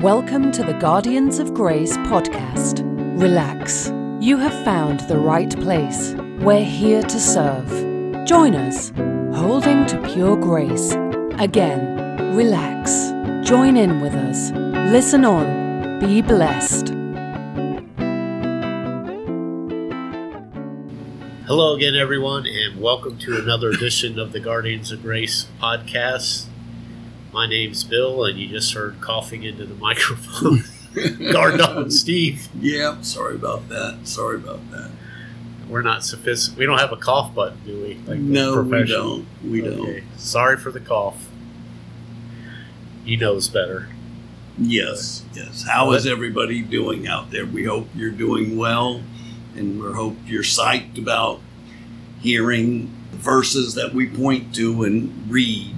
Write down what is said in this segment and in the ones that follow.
Welcome to the Guardians of Grace podcast. Relax. You have found the right place. We're here to serve. Join us, holding to pure grace. Again, relax. Join in with us. Listen on. Be blessed. Hello again, everyone, and welcome to another edition of the Guardians of Grace podcast. My name's Bill, and you just heard coughing into the microphone. Guard up, Steve. Yeah, sorry about that. Sorry about that. We're not sophisticated. We don't have a cough button, do we? Like no, we don't. We Okay. don't. Sorry for the cough. He knows better. Yes, yes. How is everybody doing out there? We hope you're doing well, and we hope you're psyched about hearing the verses that we point to and read,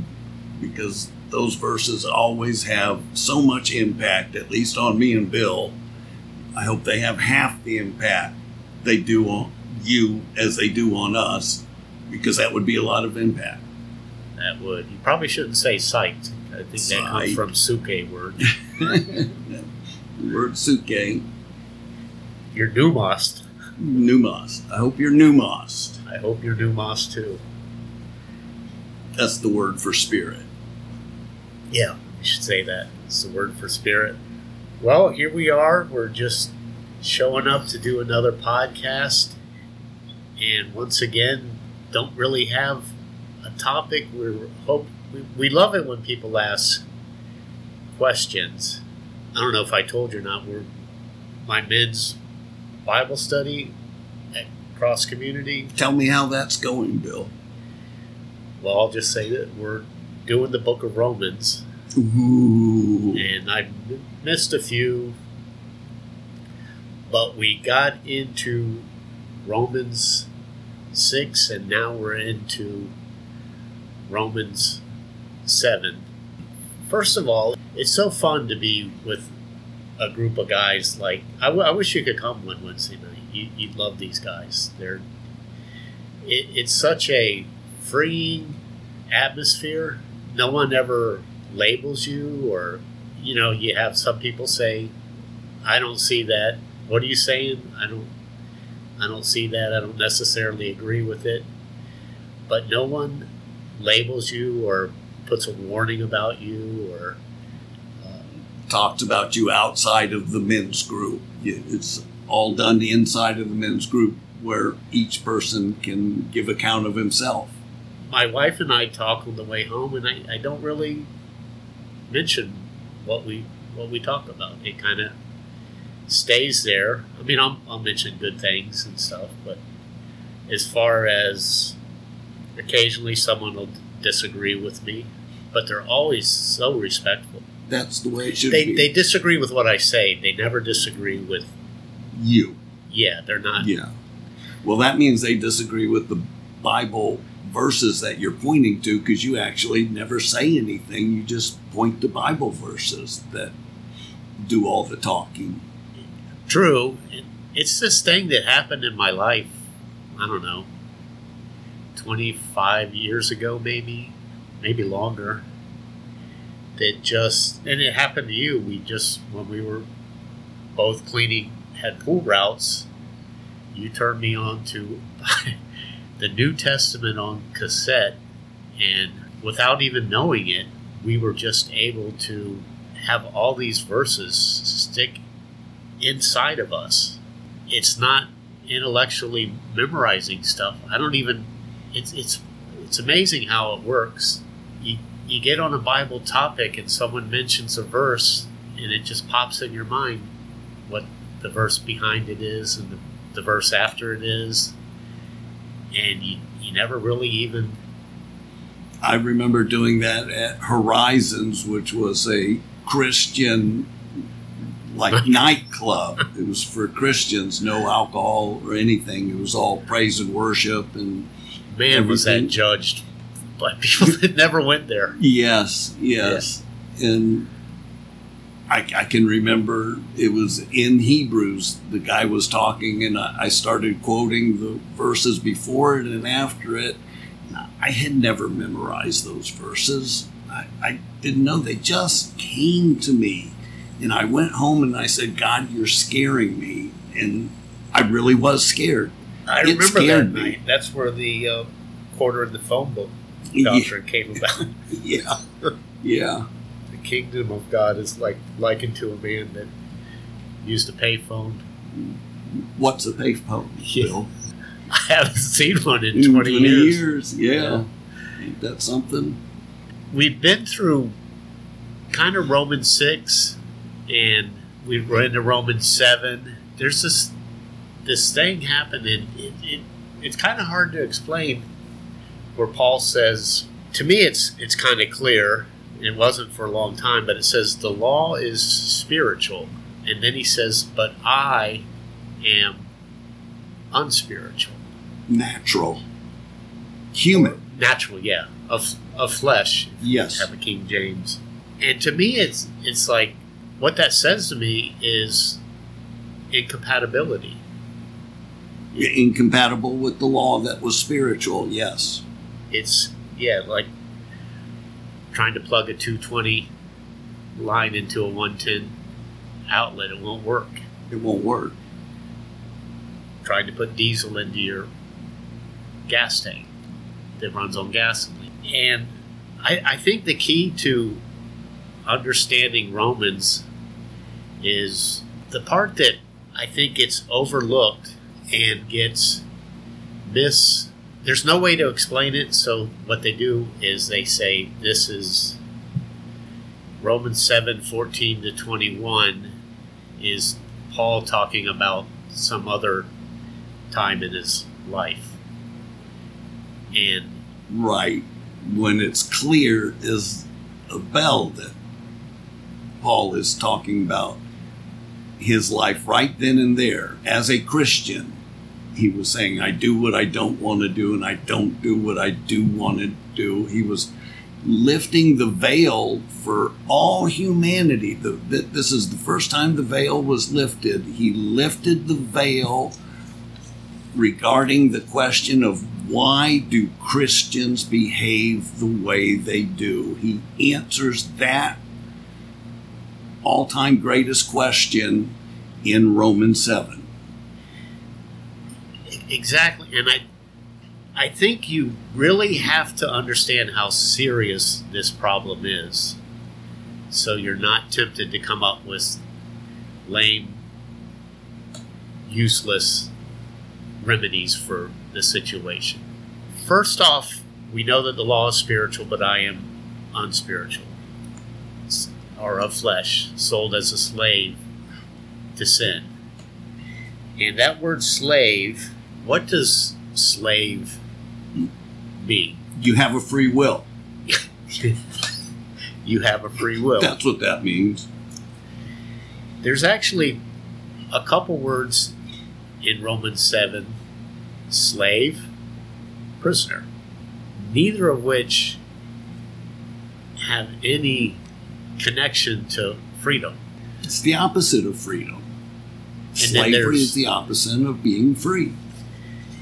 because those verses always have so much impact, at least on me and Bill. I hope they have half the impact they do on you as they do on us, because that would be a lot of impact. That would. You probably shouldn't say sight. I think that comes from suke word. Word suke, You're pneumos. pneumos. I hope you're pneumos. I hope you're pneumos too. That's the word for spirit. Yeah, you should say that. It's the word for spirit. Well, here we are. We're just showing up to do another podcast. And once again, don't really have a topic. We hope we, we love it when people ask questions. I don't know if I told you or not. We're my men's Bible study at Cross Community. Tell me how that's going, Bill. Well, I'll just say that we're doing the Book of Romans. Ooh. and I missed a few, but we got into Romans 6, and now we're into Romans 7. First of all, it's so fun to be with a group of guys like I, w- I wish you could come one Wednesday night. You, you'd love these guys. They're it, it's such a freeing atmosphere. No one ever labels you or you know you have some people say i don't see that what are you saying i don't i don't see that i don't necessarily agree with it but no one labels you or puts a warning about you or uh, Talked about you outside of the men's group. It's all done inside of the men's group where each person can give account of himself. My wife and i talk on the way home and i, I don't really mention what we what we talk about it kind of stays there i mean I'll, I'll mention good things and stuff but as far as occasionally someone will disagree with me but they're always so respectful That's the way it should they, be. they disagree with what i say they never disagree with you. yeah they're not Yeah. Well, that means they disagree with the Bible verses that you're pointing to because you actually never say anything. You just point to Bible verses that do all the talking. True. It's this thing that happened in my life, I don't know, 25 years ago, maybe, maybe longer. That just, and it happened to you. We just, when we were both cleaning, had pool routes, you turned me on to the New Testament on cassette. And without even knowing it, we were just able to have all these verses stick inside of us. It's not intellectually memorizing stuff. I don't even. It's it's it's amazing how it works. You you get on a Bible topic and someone mentions a verse, and it just pops in your mind what the verse behind it is and the, the verse after it is, and you you never really even I remember doing that at Horizons, which was a Christian like nightclub. It was for Christians, no alcohol or anything. It was all praise and worship and man was that judged by people that never went there. Yes, yes. And I, I can remember it was in Hebrews. The guy was talking, and I, I started quoting the verses before it and after it. I had never memorized those verses. I, I didn't know. They just came to me. And I went home and I said, God, you're scaring me. And I really was scared. I It remember that me. night. That's where the uh, quarter in the phone book Yeah, came about. yeah. Yeah. The kingdom of God is like likened to a man that used a payphone. What's a payphone? Yeah. Bill? I haven't seen one in In 20, years. Yeah. Ain't that something? We've been through kind of Romans 6 and we were into Romans 7. There's this this thing happening. It, it, it's kind of hard to explain where Paul says, to me, it's, it's kind of clear. It wasn't for a long time, but it says the law is spiritual. And then he says, but I am unspiritual. Natural. Human. Natural, yeah. Of, of flesh, Yes. have a King James. And to me, it's it's like what that says to me is incompatibility. Incompatible with the law that was spiritual. Yes. It's yeah, like trying to plug a 220 line into a 110 outlet. It won't work. It won't work. Trying to put diesel into your gas tank that runs on gasoline. And I, I think the key to understanding Romans is the part that I think gets overlooked and gets mis. There's no way to explain it, so what they do is they say this is Romans 7 14 to 21 is Paul talking about some other time in his life. And Right. When it's clear is a bell that Paul is talking about his life right then and there. As a Christian, he was saying, I do what I don't want to do, and I don't do what I do want to do. He was lifting the veil for all humanity. The, th- this is the first time the veil was lifted. He lifted the veil regarding the question of why do Christians behave the way they do. He answers that all-time greatest question in Romans 7. Exactly, and I, I think you really have to understand how serious this problem is, so you're not tempted to come up with lame, useless remedies for the situation. First off, we know that the law is spiritual, but I am unspiritual, or of flesh, sold as a slave to sin. And that word slave, what does slave mean? You have a free will. you have a free will. That's what that means. There's actually a couple words in Romans 7 slave, prisoner, neither of which have any connection to freedom. It's the opposite of freedom. And Slavery is the opposite of being free.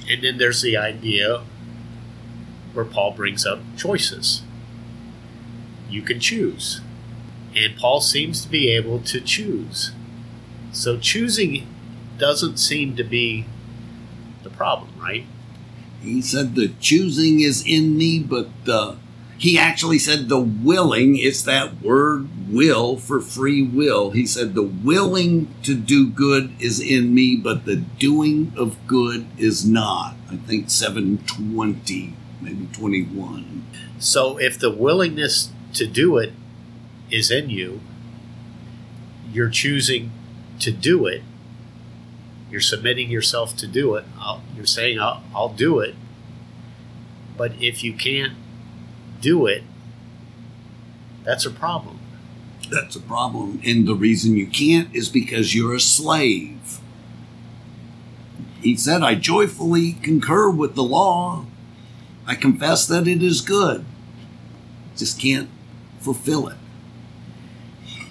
And then there's the idea where Paul brings up choices. You can choose. And Paul seems to be able to choose. So choosing doesn't seem to be the problem, right? He said the choosing is in me, but the he actually said the willing, it's that word will for free will. He said the willing to do good is in me, but the doing of good is not. I think 720, maybe 21. So if the willingness to do it is in you, you're choosing to do it. You're submitting yourself to do it. I'll, you're saying, I'll, I'll do it. But if you can't do it, that's a problem. That's a problem. And the reason you can't is because you're a slave. He said, I joyfully concur with the law. I confess that it is good. Just can't fulfill it.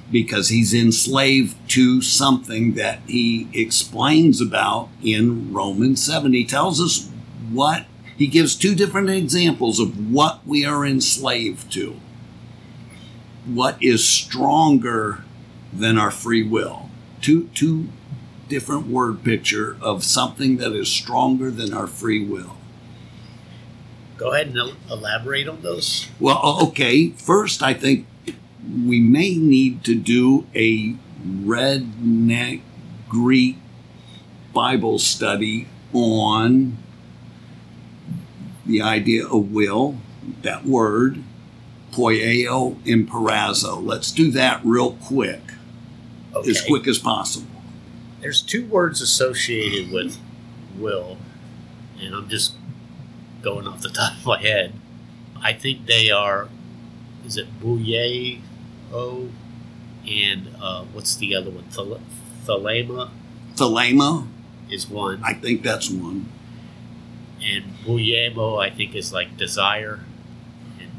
Because he's enslaved to something that he explains about in Romans 7. He tells us what, he gives two different examples of what we are enslaved to what is stronger than our free will. Two, two different word picture of something that is stronger than our free will. Go ahead and elaborate on those. Well, okay. First, I think we may need to do a redneck Greek Bible study on the idea of will, that word, poieo parazo. Let's do that real quick, Okay. as quick as possible. There's two words associated with will, and I'm just going off the top of my head. I think they are. Is it bouye o, and uh, what's the other one? Thalema? Thelema, is one, I think that's one. And bouillemo I think is like desire, and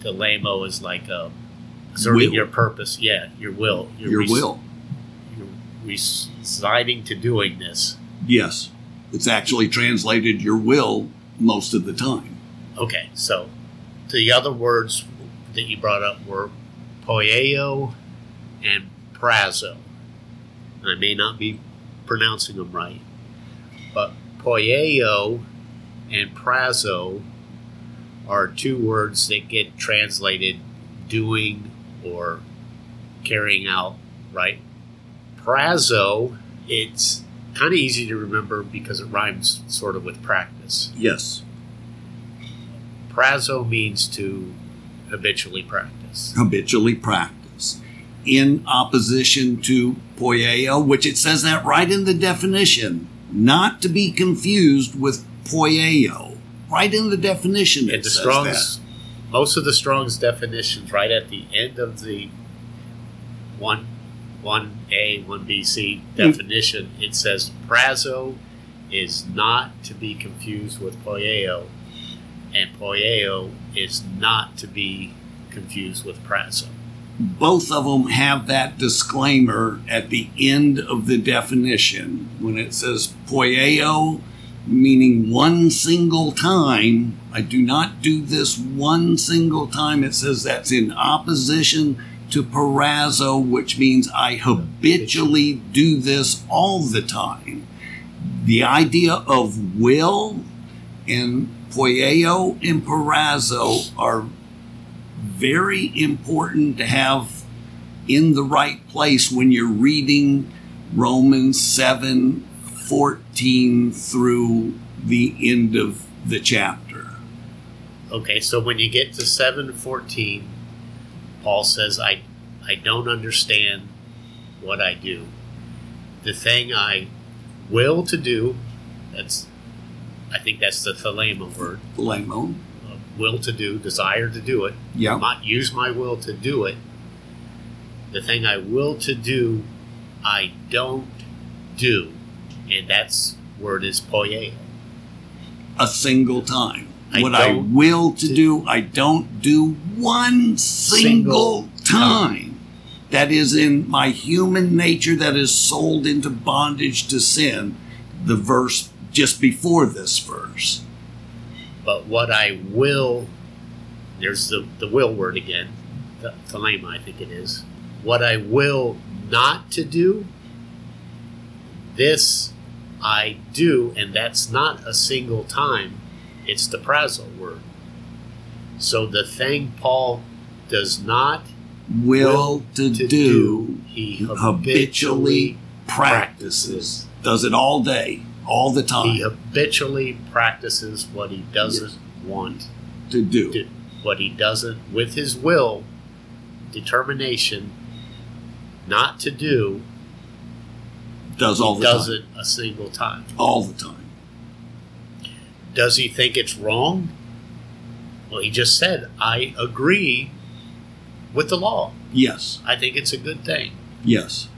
thelemo is like uh, exerting Will. your purpose. Yeah, your will. Your res- will. You're residing to doing this. Yes. It's actually translated your will most of the time. Okay, so the other words that you brought up were poieo and prazo. I may not be pronouncing them right, but poieo and prazo are two words that get translated doing or carrying out, right? Prazo, it's kind of easy to remember because it rhymes sort of with practice. Yes. Prazo means to habitually practice. Habitually practice. In opposition to poieo, which it says that right in the definition, not to be confused with poieo. Right in the definition it And the says Strong's, most of the Strong's definitions, right at the end of the one, one A, one B, C hmm. definition, it says prazo is not to be confused with poieo, and poieo is not to be confused with prazo. both of them have that disclaimer at the end of the definition when it says poieo meaning one single time. I do not do this one single time. It says that's in opposition to parazo which means i habitually do this all the time. The idea of will and poieo and parazo are very important to have in the right place when you're reading Romans 7 14 through the end of the chapter. Okay, so when you get to 714, Paul says, I, I don't understand what I do. The thing I will to do, that's, I think that's the thelema word, Lamo. uh, will to do, desire to do it, Yeah. not use my will to do it. The thing I will to do, I don't do. And that's word is poieo. A single time. I what I will to do, I don't do one single, Single time. That is in my human nature that is sold into bondage to sin. The verse just before this verse. But what I will, there's the, the will word again, the thelema, I think it is. What I will not to do, this I do, and that's not a single time. It's the prazo word. So the thing Paul does not Will to, to do, he habitually practices. practices. Does it all day, all the time He habitually practices what he doesn't want to do. do. What he doesn't, with his will, determination, not to do, Does all he does time. it a single time. All the time. Does he think it's wrong? Well, he just said, I agree with the law. Yes. I think it's a good thing. Yes.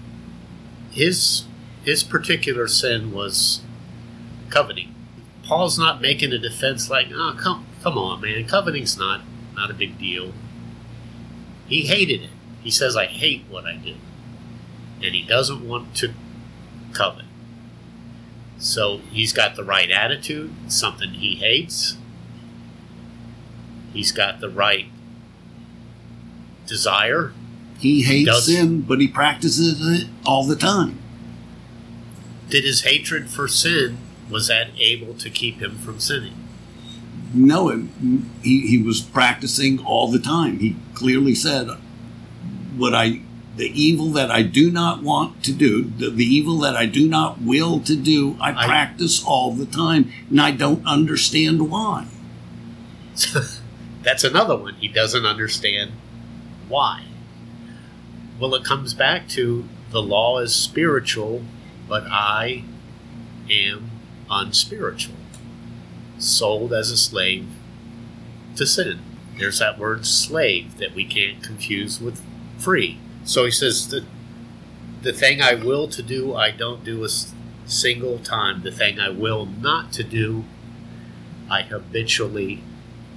His his particular sin was coveting. Paul's not making a defense like, oh come come on, man, coveting's not not a big deal. He hated it. He says, I hate what I do. And he doesn't want to covet. So he's got the right attitude, something he hates. He's got the right desire. He hates Does- sin, but he practices it all the time. Did his hatred for sin was that able to keep him from sinning? No, it, he, he was practicing all the time. He clearly said, "What I, the evil that I do not want to do, the, the evil that I do not will to do, I, I- practice all the time, and I don't understand why." That's another one. He doesn't understand why. Well, it comes back to the law is spiritual, but I am unspiritual, sold as a slave to sin. There's that word slave that we can't confuse with free. So he says the the thing I will to do, I don't do a single time. The thing I will not to do, I habitually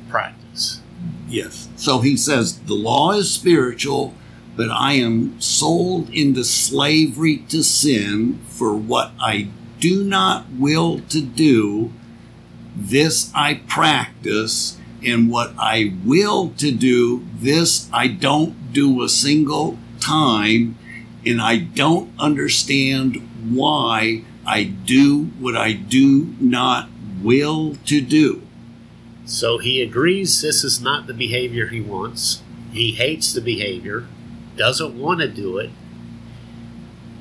practice. Yes. So he says the law is spiritual, but I am sold into slavery to sin for what I do not will to do. This I practice, and what I will to do, this I don't do a single time, and I don't understand why I do what I do not will to do. So he agrees this is not the behavior he wants. He hates the behavior, doesn't want to do it.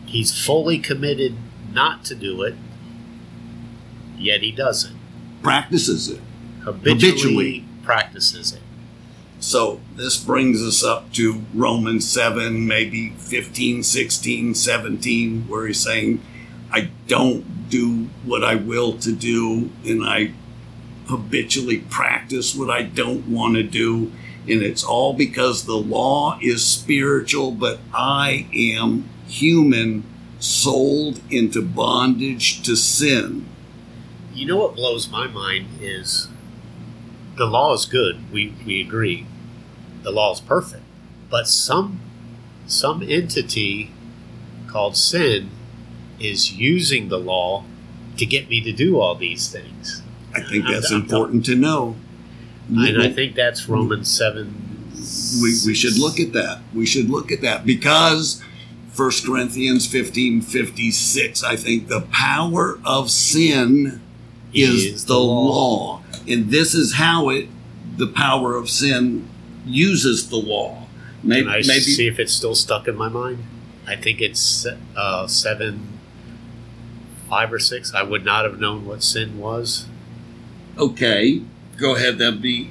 He's fully committed not to do it, yet he does it. Practices it. Habitually, Habitually. practices it. So this brings us up to Romans 7, maybe 15, 16, 17, where he's saying, I don't do what I will to do, and I habitually practice what I don't want to do. And it's all because the law is spiritual, but I am human, sold into bondage to sin. You know what blows my mind is the law is good. We we agree. The law is perfect. But some some entity called sin is using the law to get me to do all these things. I think I'm- that's I'm- important to know. And I think that's Romans 7. we, we should look at that. We should look at that because 1 Corinthians 15 56, I think the power of sin is, Is the the law. And this is how it, the power of sin uses the law. Maybe, Can I maybe see if it's still stuck in my mind? I think it's uh, 7, 5 or 6. I would not have known what sin was. okay, go ahead. That'd be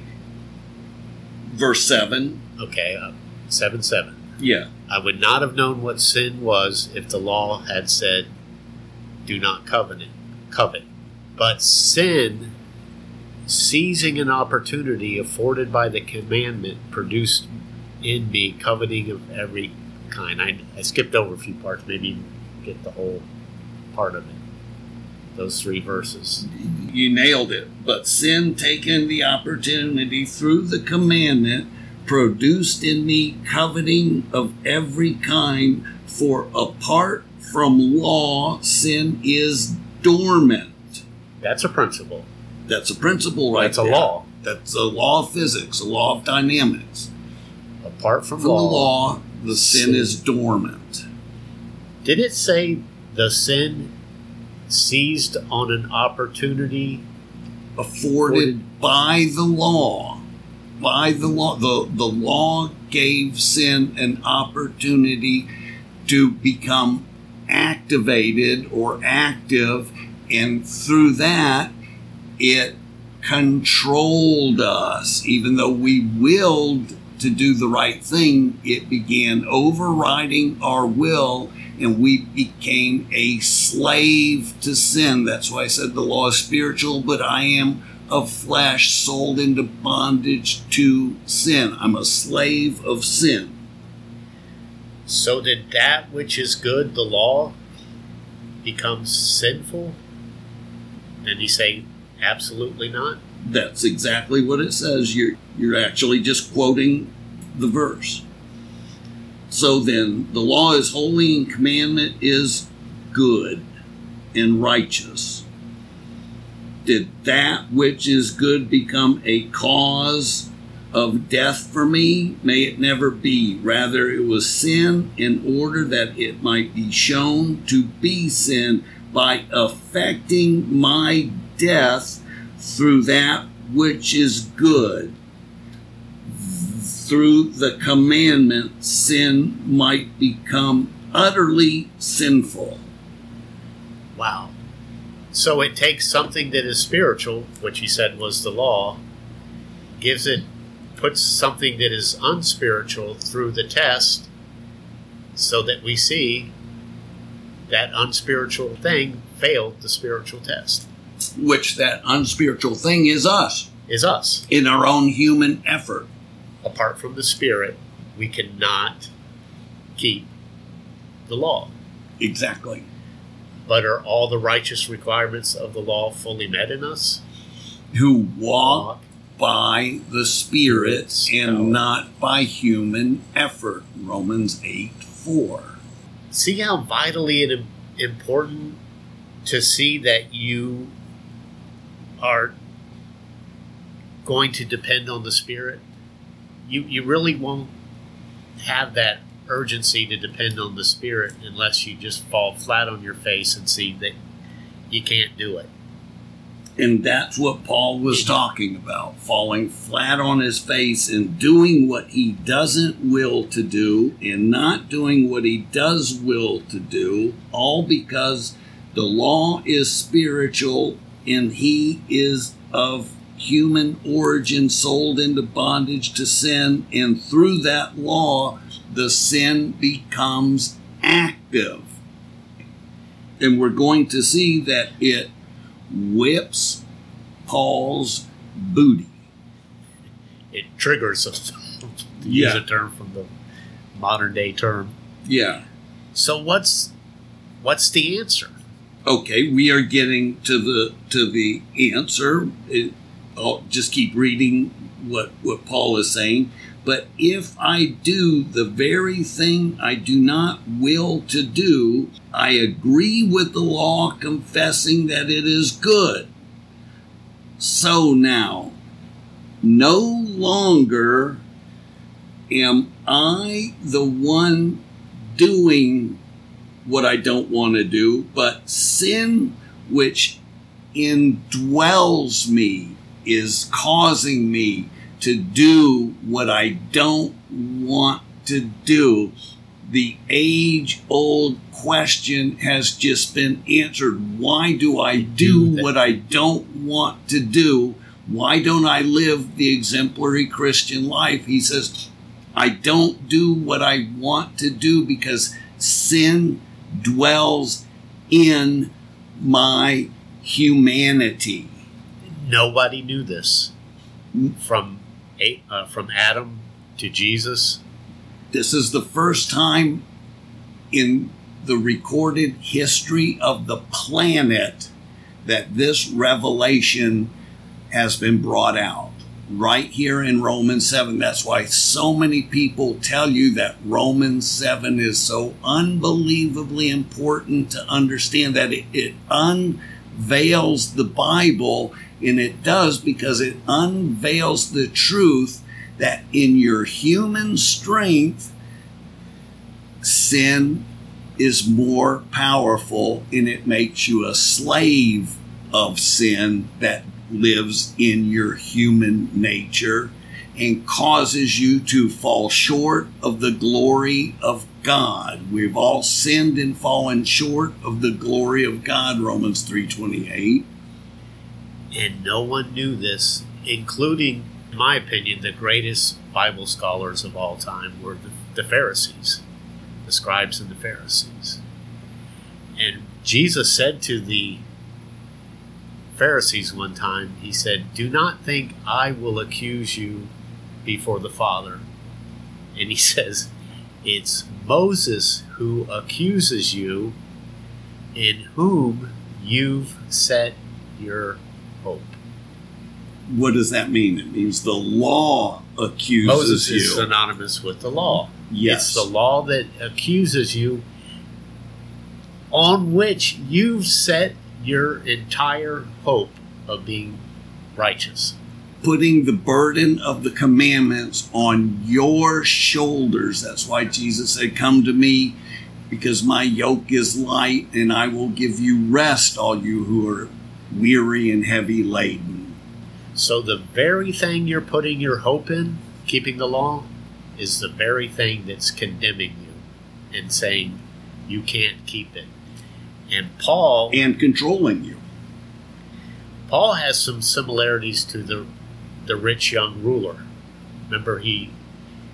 verse 7. Okay, uh, 7 7. Yeah. I would not have known what sin was if the law had said, "Do not covenant, covet." But sin, seizing an opportunity afforded by the commandment, produced in me coveting of every kind. I, I skipped over a few parts. Maybe you get the whole part of it. Those three verses. You nailed it. But sin taking the opportunity through the commandment produced in me coveting of every kind, for apart from law, sin is dormant. That's a principle. That's a principle right That's a there. law. That's a law of physics, a law of dynamics. Apart from, From law, the law, the sin sin. is dormant. Did it say the sin seized on an opportunity? afforded by the law. By the law. The, the law gave sin an opportunity to become activated or active, and through that, it controlled us. Even though we willed to do the right thing, it began overriding our will and we became a slave to sin. That's why I said the law is spiritual, but I am of flesh, sold into bondage to sin. I'm a slave of sin. So did that which is good, the law, become sinful? And you say, absolutely not. That's exactly what it says. You're you're actually just quoting the verse. So then, the law is holy and commandment is good and righteous. Did that which is good become a cause of death for me? May it never be. Rather, it was sin in order that it might be shown to be sin by affecting my death through that which is good. Through the commandment, sin might become utterly sinful. Wow. So it takes something that is spiritual, which he said was the law, gives it, puts something that is unspiritual through the test so that we see that unspiritual thing failed the spiritual test. Which that unspiritual thing is us. Is us. In our own human effort. Apart from the spirit, we cannot keep the law. Exactly. But are all the righteous requirements of the law fully met in us? Who walk by the Spirit and not by human effort. Romans 8 4. See how vitally important to see that you are going to depend on the Spirit? You, you really won't have that urgency to depend on the Spirit unless you just fall flat on your face and see that you can't do it. And that's what Paul was talking about falling flat on his face and doing what he doesn't will to do and not doing what he does will to do, all because the law is spiritual and he is of human origin, sold into bondage to sin, and through that law, the sin becomes active. And we're going to see that it whips Paul's booty. It triggers us, to use a term from the modern day term. Yeah. So what's what's the answer? Okay, we are getting to the to the answer. It, I'll just keep reading what what Paul is saying. But if I do the very thing I do not will to do, I agree with the law, confessing that it is good. So now, no longer am I the one doing what I don't want to do, but sin which indwells me is causing me to do what I don't want to do. The age old question has just been answered. Why do I do what I don't want to do? Why don't I live the exemplary Christian life? He says, I don't do what I want to do because sin dwells in my humanity. Nobody knew this from uh, from Adam to Jesus. This is the first time in the recorded history of the planet that this revelation has been brought out. Right here in Romans 7. That's why so many people tell you that Romans 7 is so unbelievably important to understand that it, it unveils the Bible and it does because it unveils the truth that in your human strength, sin is more powerful and it makes you a slave of sin that lives in your human nature and causes you to fall short of the glory of God. We've all sinned and fallen short of the glory of God, Romans 3:28 and no one knew this, including, in my opinion, the greatest Bible scholars of all time were the, the Pharisees, the scribes and the Pharisees. And Jesus said to the Pharisees one time, He said, Do not think I will accuse you before the Father. And He says, It's Moses who accuses you, in whom you've set your hope. What does that mean? It means the law accuses Moses you. is synonymous with the law. Yes. It's the law that accuses you on which you've set your entire hope of being righteous. putting the burden of the commandments on your shoulders. That's why Jesus said, Come to me, because my yoke is light, and I will give you rest, all you who are weary and heavy laden. So, the very thing you're putting your hope in, keeping the law, is the very thing that's condemning you and saying you can't keep it. And Paul and controlling you. Paul has some similarities to the the rich young ruler. Remember he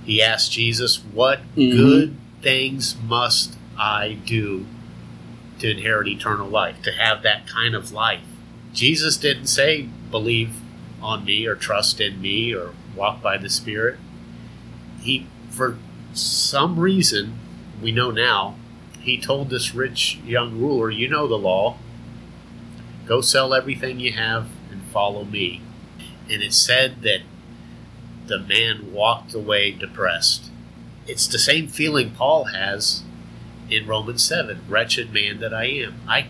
he asked Jesus, "What Mhm. good things must I do to inherit eternal life, to have that kind of life?" Jesus didn't say, "Believe on me or trust in me or walk by the Spirit." He for some reason, we know now, he told this rich young ruler, "You know the law. Go sell everything you have and follow me." and it said that the man walked away depressed. It's the same feeling Paul has in Romans 7 wretched man that I am. I,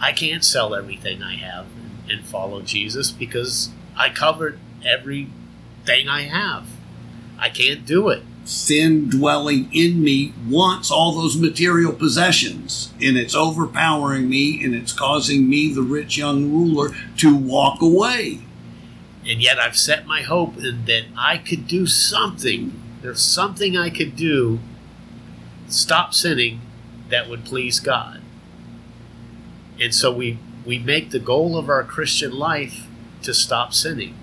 I can't sell everything I have and follow Jesus because I covered everything I have. I can't do it. Sin dwelling in me wants all those material possessions, and it's overpowering me, and it's causing me, the rich young ruler, to walk away. And yet I've set my hope in that I could do something. There's something I could do, stop sinning, that would please God. And so we, we make the goal of our Christian life to stop sinning.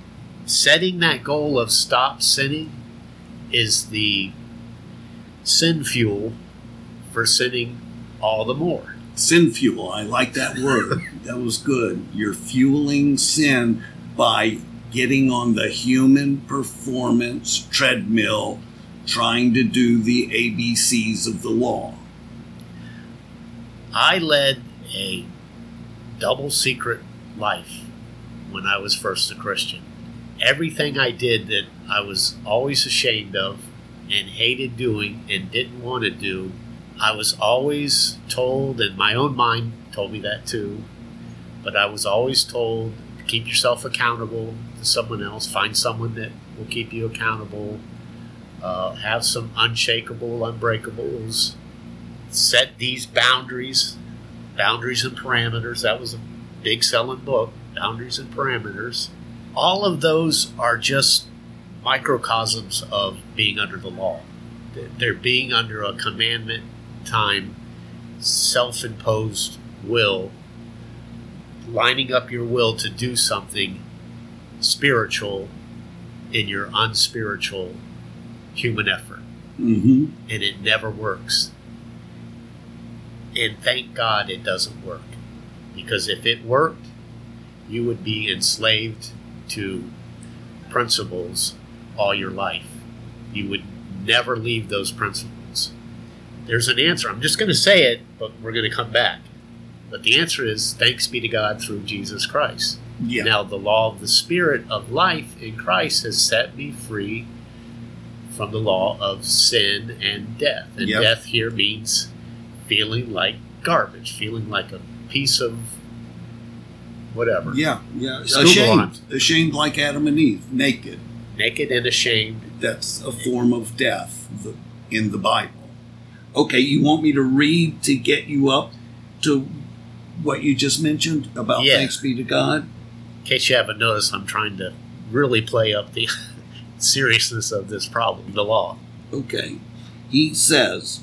Setting that goal of stop sinning is the sin fuel for sinning all the more. Sin fuel, I like that word. that was good. You're fueling sin by getting on the human performance treadmill trying to do the ABCs of the law. I led a double secret life when I was first a Christian. Everything I did that I was always ashamed of and hated doing and didn't want to do, I was always told, and my own mind told me that too, but I was always told keep yourself accountable to someone else, find someone that will keep you accountable, uh, have some unshakable, unbreakables, set these boundaries, boundaries and parameters. That was a big selling book, Boundaries and Parameters. All of those are just microcosms of being under the law. They're being under a commandment time, self imposed will, lining up your will to do something spiritual in your unspiritual human effort. Mm-hmm. And it never works. And thank God it doesn't work. Because if it worked, you would be enslaved to principles all your life. You would never leave those principles. There's an answer. I'm just going to say it, but we're going to come back. But the answer is thanks be to God through Jesus Christ. Yeah. Now, the law of the Spirit of life in Christ has set me free from the law of sin and death. And Yep. death here means feeling like garbage, feeling like a piece of whatever. yeah, yeah. Just Ashamed. on Ashamed like Adam and Eve, naked. Naked and ashamed. That's a form of death in the Bible. Okay, you want me to read to get you up to what you just mentioned about Yeah. thanks be to God? In case you haven't noticed, I'm trying to really play up the seriousness of this problem, the law. Okay. He says,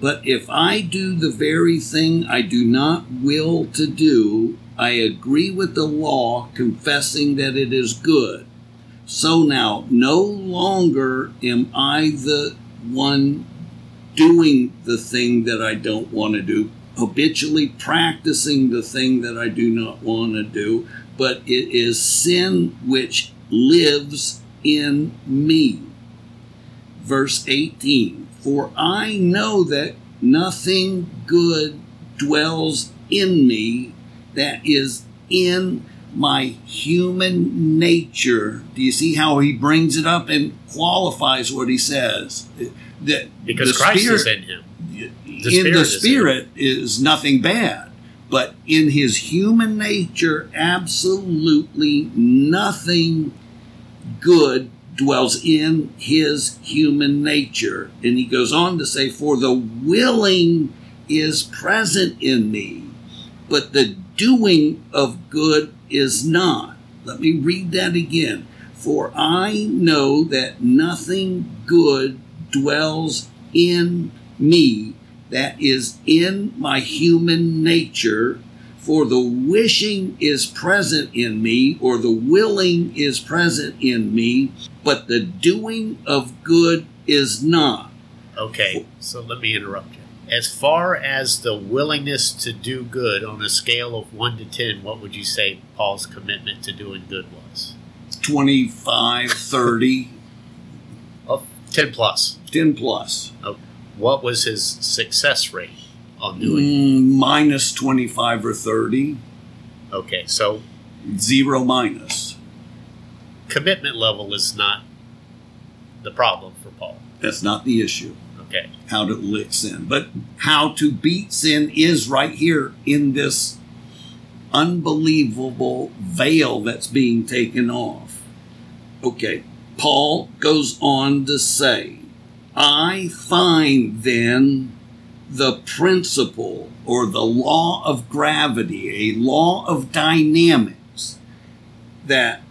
But if I do the very thing I do not will to do, I agree with the law, confessing that it is good. So now, no longer am I the one doing the thing that I don't want to do, habitually practicing the thing that I do not want to do, but it is sin which lives in me verse 18 For I know that nothing good dwells in me that is in my human nature. Do you see how he brings it up and qualifies what he says? That Because the Christ is Spirit- in him. in Spirit the is spirit is nothing bad but in his human nature absolutely nothing good dwells in his human nature. And he goes on to say, For the willing is present in me, but the doing of good is not. Let me read that again. For I know that nothing good dwells in me, that is in my human nature. For the wishing is present in me, or the willing is present in me, but the doing of good is not. Okay, so let me interrupt you. As far as the willingness to do good on a scale of 1 to 10, what would you say Paul's commitment to doing good was? 25, 30, Oh, 10 plus. 10 plus. What was his success rate on doing Mm, minus 25 or 30, Okay, so zero minus. commitment level is not the problem for Paul. That's not the issue. Okay. how to lick sin. But how to beat sin is right here in this unbelievable veil that's being taken off. Okay, Paul goes on to say, I find then the principle or the law of gravity, a law of dynamics, that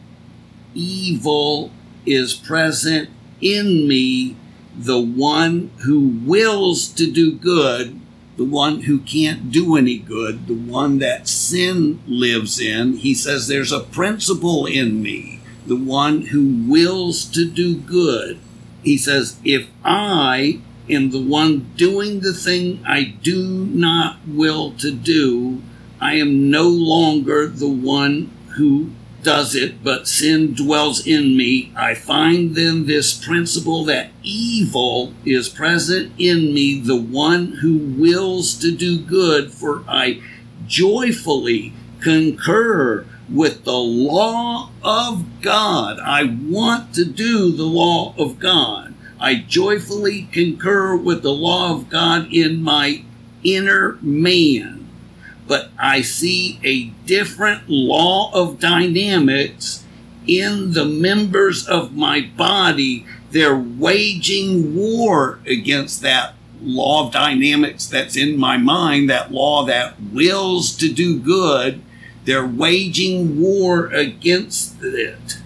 evil is present in me the one who wills to do good, the one who can't do any good, the one that sin lives in, he says there's a principle in me, the one who wills to do good. He says, if I am the one doing the thing I do not will to do, I am no longer the one who does it, but sin dwells in me. I find then this principle that evil is present in me, the one who wills to do good, for I joyfully concur with the law of God. I want to do the law of God. I joyfully concur with the law of God in my inner man but I see a different law of dynamics in the members of my body. They're waging war against that law of dynamics that's in my mind, that law that wills to do good. They're waging war against it,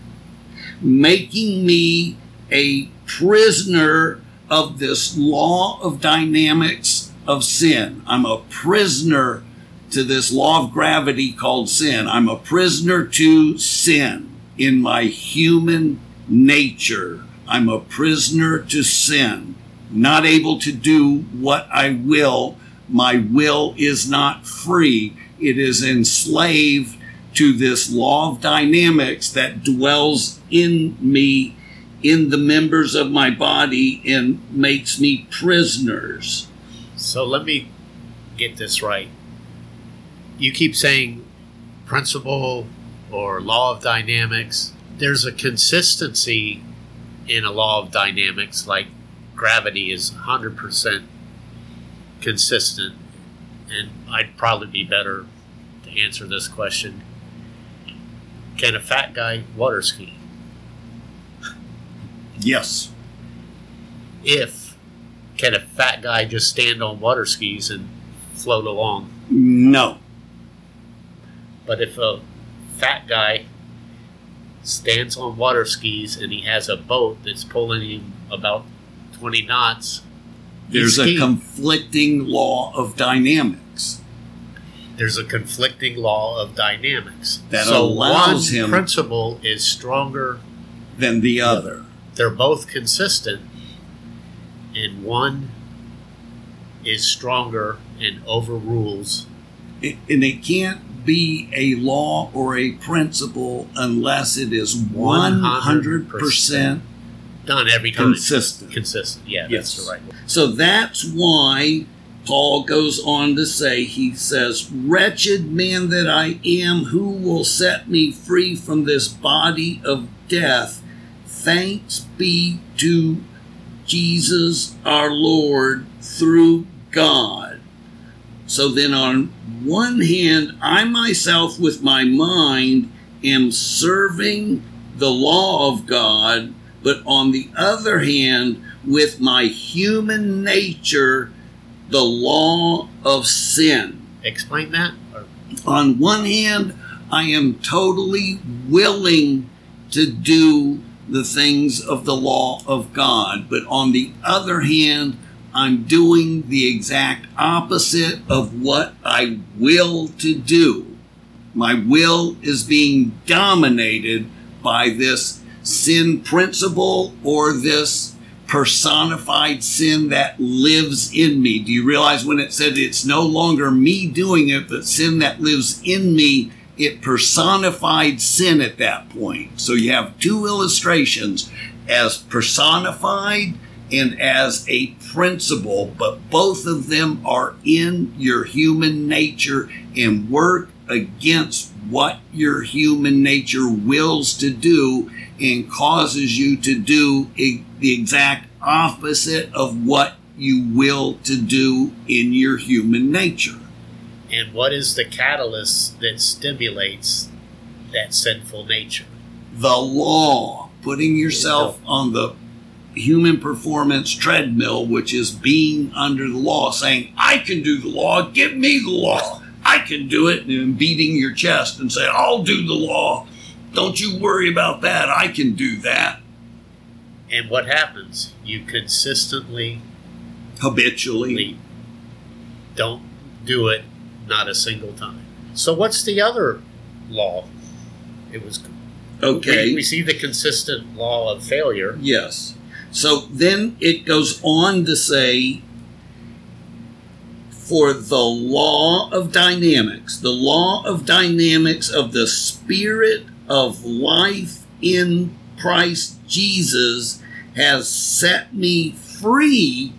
making me a prisoner of this law of dynamics of sin. I'm a prisoner to this law of gravity called sin. I'm a prisoner to sin in my human nature. I'm a prisoner to sin, not able to do what I will. My will is not free. It is enslaved to this law of dynamics that dwells in me, in the members of my body, and makes me prisoners. So let me get this right. You keep saying principle or law of dynamics. There's a consistency in a law of dynamics, like gravity is 100% consistent. And I'd probably be better to answer this question. Can a fat guy water ski? Yes. If can a fat guy just stand on water skis and float along? No. But if a fat guy stands on water skis and he has a boat that's pulling him about 20 knots, There's a conflicting law of dynamics. there's a conflicting law of dynamics. That so allows one him- principle is stronger. than the other. They're both consistent, and one is stronger and overrules. And they can't be a law or a principle unless it is 100% Done every time. consistent. Consistent. Yeah, Yes. that's the right. So that's why Paul goes on to say, he says, Wretched man that I am, who will set me free from this body of death? Thanks be to Jesus our Lord through God. So then, on one hand, I myself with my mind am serving the law of God, but on the other hand, with my human nature, the law of sin. Explain that. On one hand, I am totally willing to do the things of the law of God, but on the other hand, I'm doing the exact opposite of what I will to do. My will is being dominated by this sin principle or this personified sin that lives in me. Do you realize when it said it's no longer me doing it, but sin that lives in me? It personified sin at that point. So you have two illustrations as personified and as a principle, but both of them are in your human nature and work against what your human nature wills to do and causes you to do the exact opposite of what you will to do in your human nature. and what is the catalyst that stimulates that sinful nature? The law, putting yourself on the human performance treadmill, which is being under the law, saying, I can do the law, give me the law. I can do it, and beating your chest and say, I'll do the law. Don't you worry about that. I can do that And what happens? You consistently habitually. don't do it not a single time. So what's the other law? It was Okay. we, we see the consistent law of failure. Yes. So then it goes on to say, for the law of dynamics, the law of dynamics of the spirit of life in Christ Jesus has set me free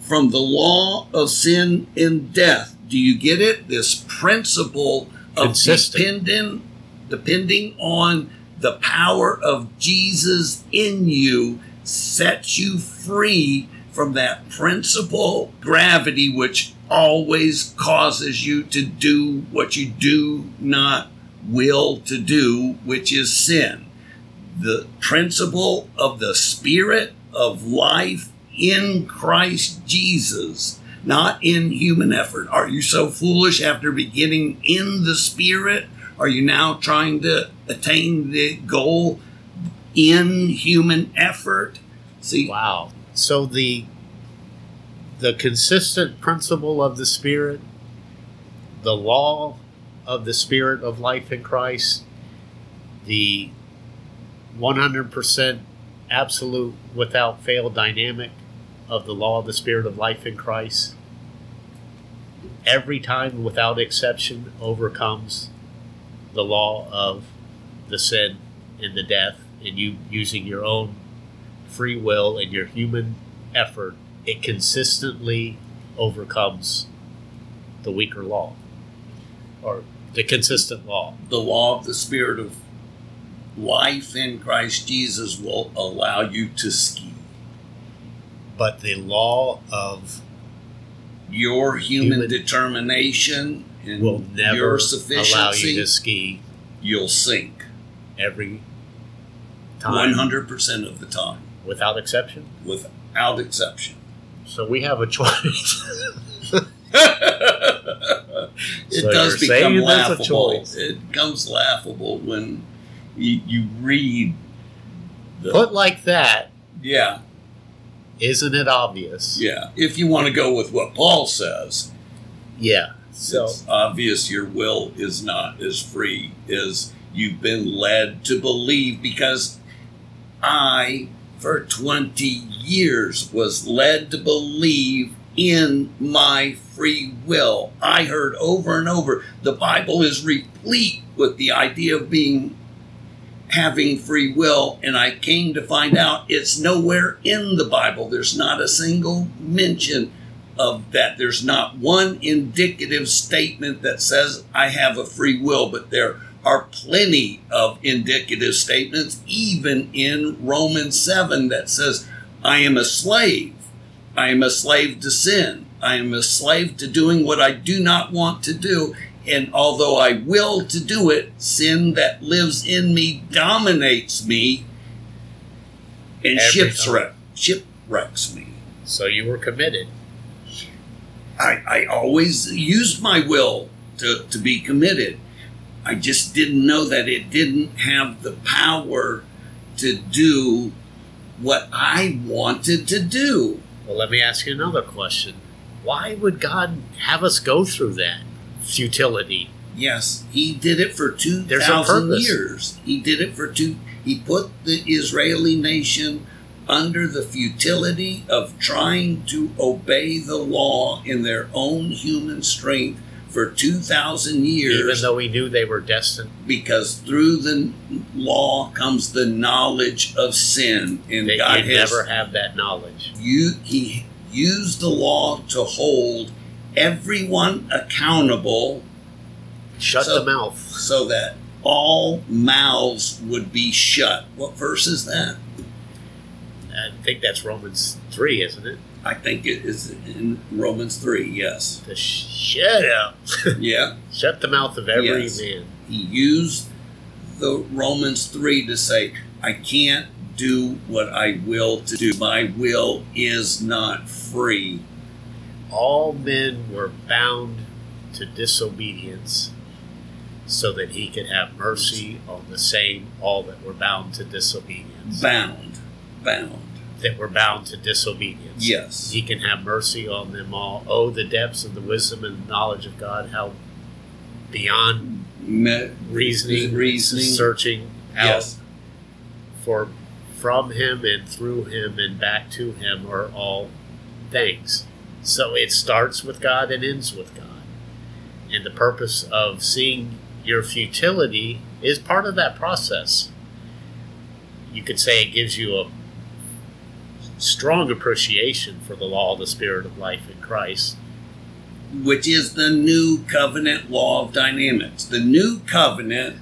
from the law of sin and death. Do you get it? This principle of Consistent. depending, depending on the power of Jesus in you sets you free from that principle gravity which always causes you to do what you do not will to do, which is sin. The principle of the spirit of life in Christ Jesus, not in human effort. Are you so foolish after beginning in the spirit? Are you now trying to attain the goal in human effort? See, Wow. So the the consistent principle of the spirit, the law of the spirit of life in Christ, the 100% absolute without fail dynamic of the law of the spirit of life in Christ every time without exception overcomes the law of the sin and the death and you using your own free will and your human effort it consistently overcomes the weaker law or the consistent law. The law of the spirit of life in Christ Jesus will allow you to ski. but the law of Your human, Human- determination and will never your allow you to ski. you'll sink. Every time 100% of the time, without exception without exception. so we have a choice it So does become laughable. It becomes laughable when you, you read the. put like that yeah, isn't it obvious yeah. If you want to go with what Paul says, yeah so it's obvious your will is not as free as you've been led to believe because I, for 20 years, was led to believe in my free will. I heard over and over the Bible is replete with the idea of being having free will, and I came to find out it's nowhere in the Bible. There's not a single mention of that. There's not one indicative statement that says I have a free will, but there are plenty of indicative statements, even in Romans 7, that says, I am a slave. I am a slave to sin. I am a slave to doing what I do not want to do. And although I will to do it, sin that lives in me dominates me and shipwreck, shipwrecks me. So you were committed. I, I always used my will to, to be committed. I just didn't know that it didn't have the power to do what I wanted to do. Well, let me ask you another question. Why would God have us go through that futility? Yes, he did it for There's 2,000 years. He did it for two. He put the Israeli nation under the futility of trying to obey the law in their own human strength for 2,000 years. Even though we knew they were destined, because through the law comes the knowledge of sin, and they God has never have that knowledge. you he used the law to hold everyone accountable Shut So- the mouth. so that all mouths would be shut. What verse is that? I think that's Romans 3, isn't it? I think it is in Romans 3, yes. To shut up. Yeah. shut the mouth of every Yes. man. He used the Romans 3 to say, I can't do what I will to do. My will is not free. All men were bound to disobedience so that he could have mercy on the same all that were bound to disobedience. Bound. Bound. That were bound to disobedience. Yes. He can have mercy on them all. Oh, the depths of the wisdom and knowledge of God, how beyond Me- reasoning, reasoning. searching out Yes. for from him and through him and back to him are all things. So it starts with God and ends with God. And the purpose of seeing your futility is part of that process. You could say it gives you a strong appreciation for the law of the Spirit of life in Christ. which is the new covenant law of dynamics. The new covenant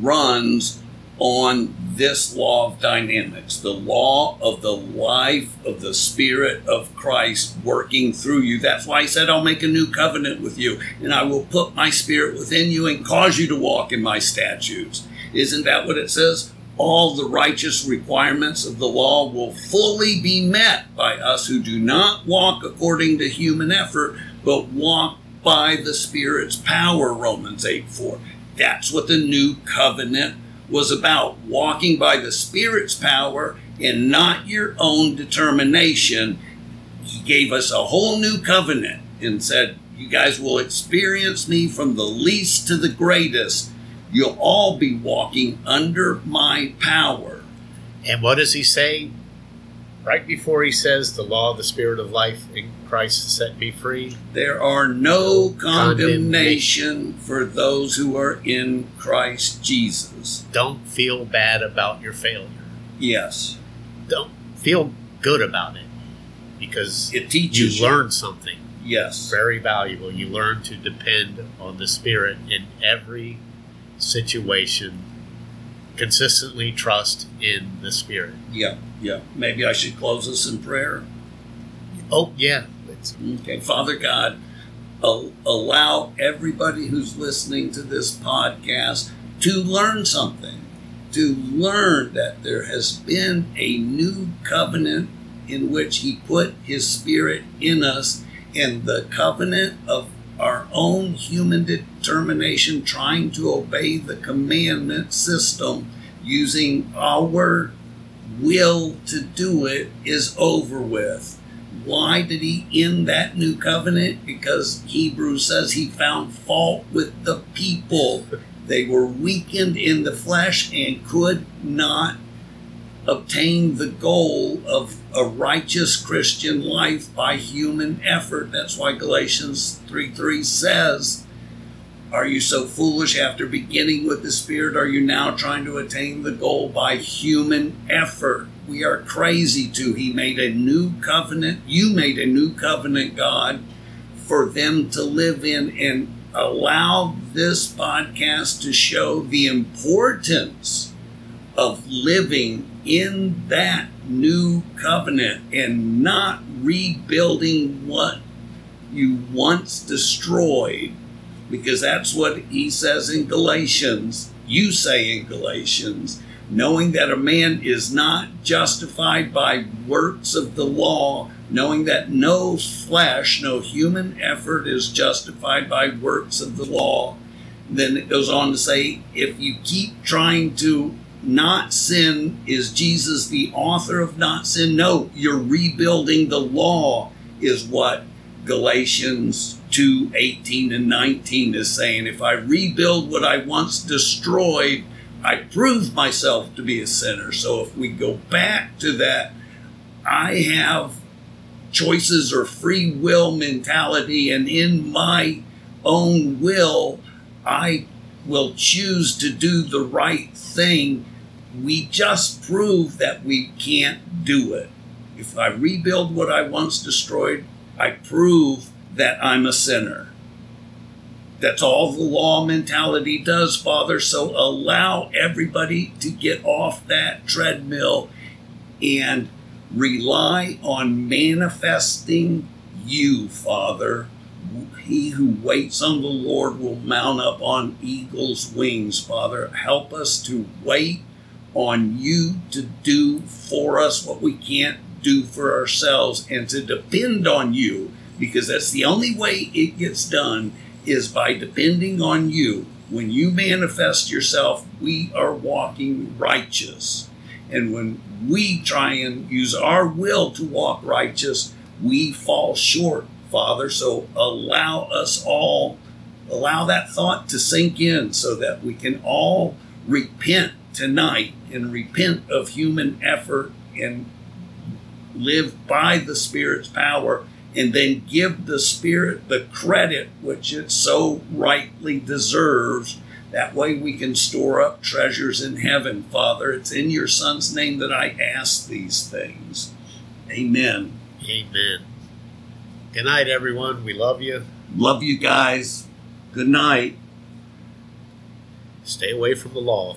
runs on this law of dynamics, the law of the life of the Spirit of Christ working through you. That's why he said, I'll make a new covenant with you, and I will put my Spirit within you and cause you to walk in my statutes. Isn't that what it says? All the righteous requirements of the law will fully be met by us who do not walk according to human effort, but walk by the Spirit's power, Romans 8 4. That's what the new covenant was about walking by the Spirit's power and not your own determination. He gave us a whole new covenant and said, You guys will experience me from the least to the greatest. You'll all be walking under my power. And what does he say? Right before he says, The law of the Spirit of life in Christ set me free. There are no Condemnation. condemnation for those who are in Christ Jesus. Don't feel bad about your failure. Yes, Don't feel good about it because it teaches you teaches you. learn something Yes, very valuable. You learn to depend on the Spirit in every situation, consistently trust in the Spirit. yeah, yeah. Maybe I should close this in prayer. Oh, yeah. It's, Okay, Father God, allow everybody who's listening to this podcast to learn something, to learn that there has been a new covenant in which He put His Spirit in us, and the covenant of our own human determination trying to obey the commandment system using our will to do it is over with. Why did he end that new covenant? Because Hebrews says he found fault with the people. They were weakened in the flesh and could not obtain the goal of a righteous Christian life by human effort. That's why Galatians 3 3 says, Are you so foolish after beginning with the Spirit? Are you now trying to attain the goal by human effort? We are crazy too. He made a new covenant. You made a new covenant, God, for them to live in and allow this podcast to show the importance of living in that new covenant and not rebuilding what you once destroyed. because that's what he says in Galatians. You say in Galatians, knowing that a man is not justified by works of the law, knowing that no flesh, no human effort is justified by works of the law. Then it goes on to say, if you keep trying to not sin, is Jesus the author of not sin? No, you're rebuilding the law, is what Galatians 2 18 and 19 is saying. If I rebuild what I once destroyed, I prove myself to be a sinner. So if we go back to that, I have choices or free will mentality, and in my own will, I will choose to do the right thing. We just prove that we can't do it. If I rebuild what I once destroyed, I prove that I'm a sinner. That's all the law mentality does, Father. So allow everybody to get off that treadmill and rely on manifesting you, Father. He who waits on the Lord will mount up on eagle's wings, Father. Help us to wait on you to do for us what we can't do for ourselves and to depend on you because that's the only way it gets done is by depending on you. When you manifest yourself, we are walking righteous. And when we try and use our will to walk righteous, we fall short, Father. So allow us all, allow that thought to sink in so that we can all repent tonight and repent of human effort and live by the Spirit's power and then give the Spirit the credit which it so rightly deserves. That way we can store up treasures in heaven, Father. It's in your Son's name that I ask these things. Amen. Amen. Good night, everyone. We love you. Love you guys. Good night. Stay away from the law.